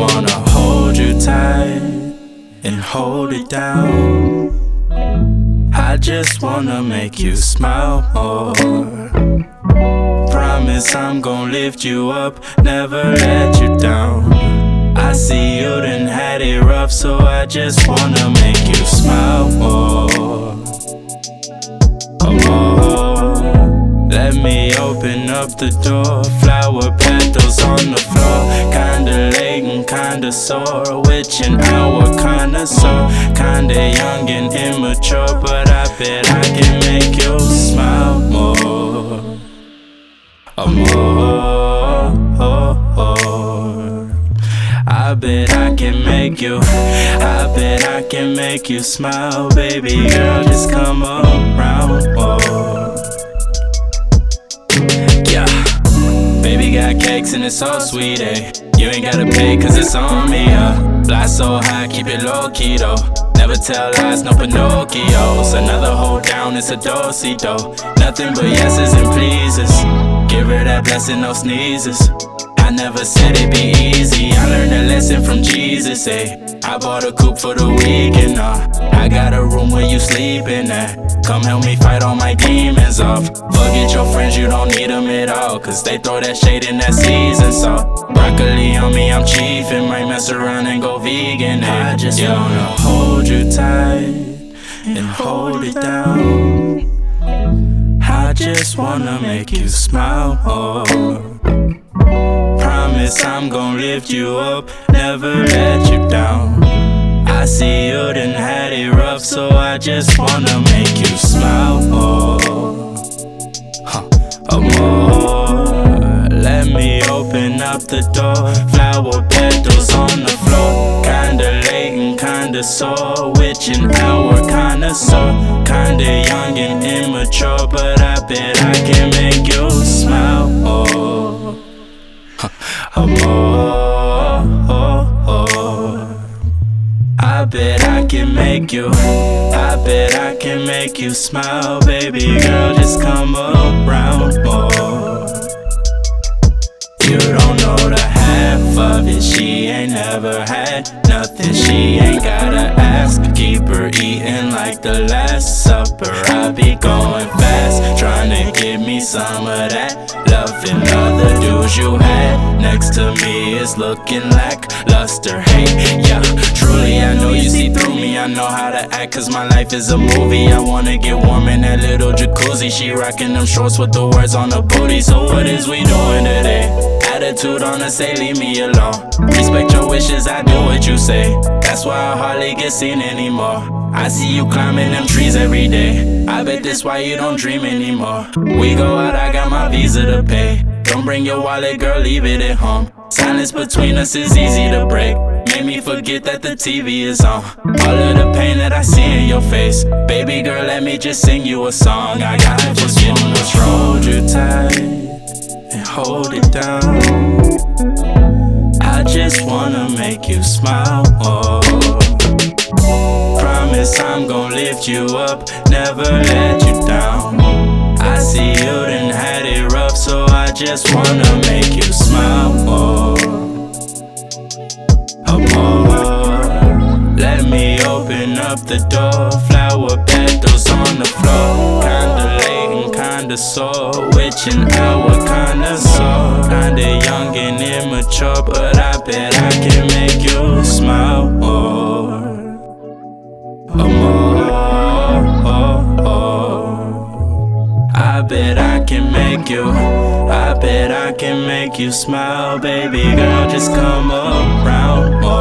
wanna hold you tight and hold it down. I just wanna make you smile more. Promise I'm gonna lift you up, never let you down. I see you done had it rough, so I just wanna make you smile more. Oh, oh, oh. let me open up the door, flower petals on the floor and kinda sore. Witching hour, sore, kinda young and immature, but I bet I can make you smile more. More. I bet I can make you. I bet I can make you smile, baby girl. Just come around more. Yeah. Baby got cakes and it's all sweet, eh? You ain't gotta pay cause it's on me, uh. Fly so high, keep it low key though. Never tell lies, no Pinocchios. Another hold down, it's a do-si do. Nothing but yeses and pleases. Give her that blessing, no sneezes. I never said it'd be easy. I learned a lesson from Jesus, eh? I bought a coupe for the weekend, uh. I got a room where you sleeping at. Come help me fight all my demons off. Forget your friends, you don't need them at all. Cause they throw that shade in that season so. Broccoli on me, I'm chief and might mess around and go vegan. I just yeah. wanna hold you tight and hold it down. I just wanna make you smile more. Promise I'm gon' lift you up, never let you down. I see you done had it rough, so I just wanna make you smile more. Huh. More. Let me open up the door. Flower petals on the floor. Kinda late and kinda sore. Witching hour, kinda sore. Kinda young and immature, but I bet I can make you Oh, more. Oh, oh. I bet I can make you. I bet I can make you smile, baby girl. Just come around more. You don't know the half of it. She ain't never had nothing. She ain't gotta ask. Keep her eating like the Last Supper. I be going fast, trying to give me some of that. Loving other dudes you had next to me is looking like luster. Hey, yeah, truly I know you see through me. I know how to act, cause my life is a movie. I wanna get warm in that little jacuzzi. She rocking them shorts with the words on the booty. So, what is we doing today? Attitude on her, say leave me alone. Respect your wishes, I do what you say. That's why I hardly get seen anymore. I see you climbing them trees every day. I bet that's why you don't dream anymore. We go out, I got my visa to pay. Don't bring your wallet, girl, leave it at home. Silence between us is easy to break. Made me forget that the TV is on. All of the pain that I see in your face. Baby girl, let me just sing you a song. I got to just wanna hold you tight and hold it down. I just wanna make you smile more. Promise I'm gonna lift you up, never let you down. I see you done had it rough, so I just wanna make you smile. Oh, more. Let me open up the door. Flower petals on the floor. Kinda kinda sore. Witching hour, kinda sore. Kinda young and immature, but I bet I can make you smile more. Oh, more. Oh, oh. I bet I can make you. I bet I can make you smile, baby girl. Just come around more.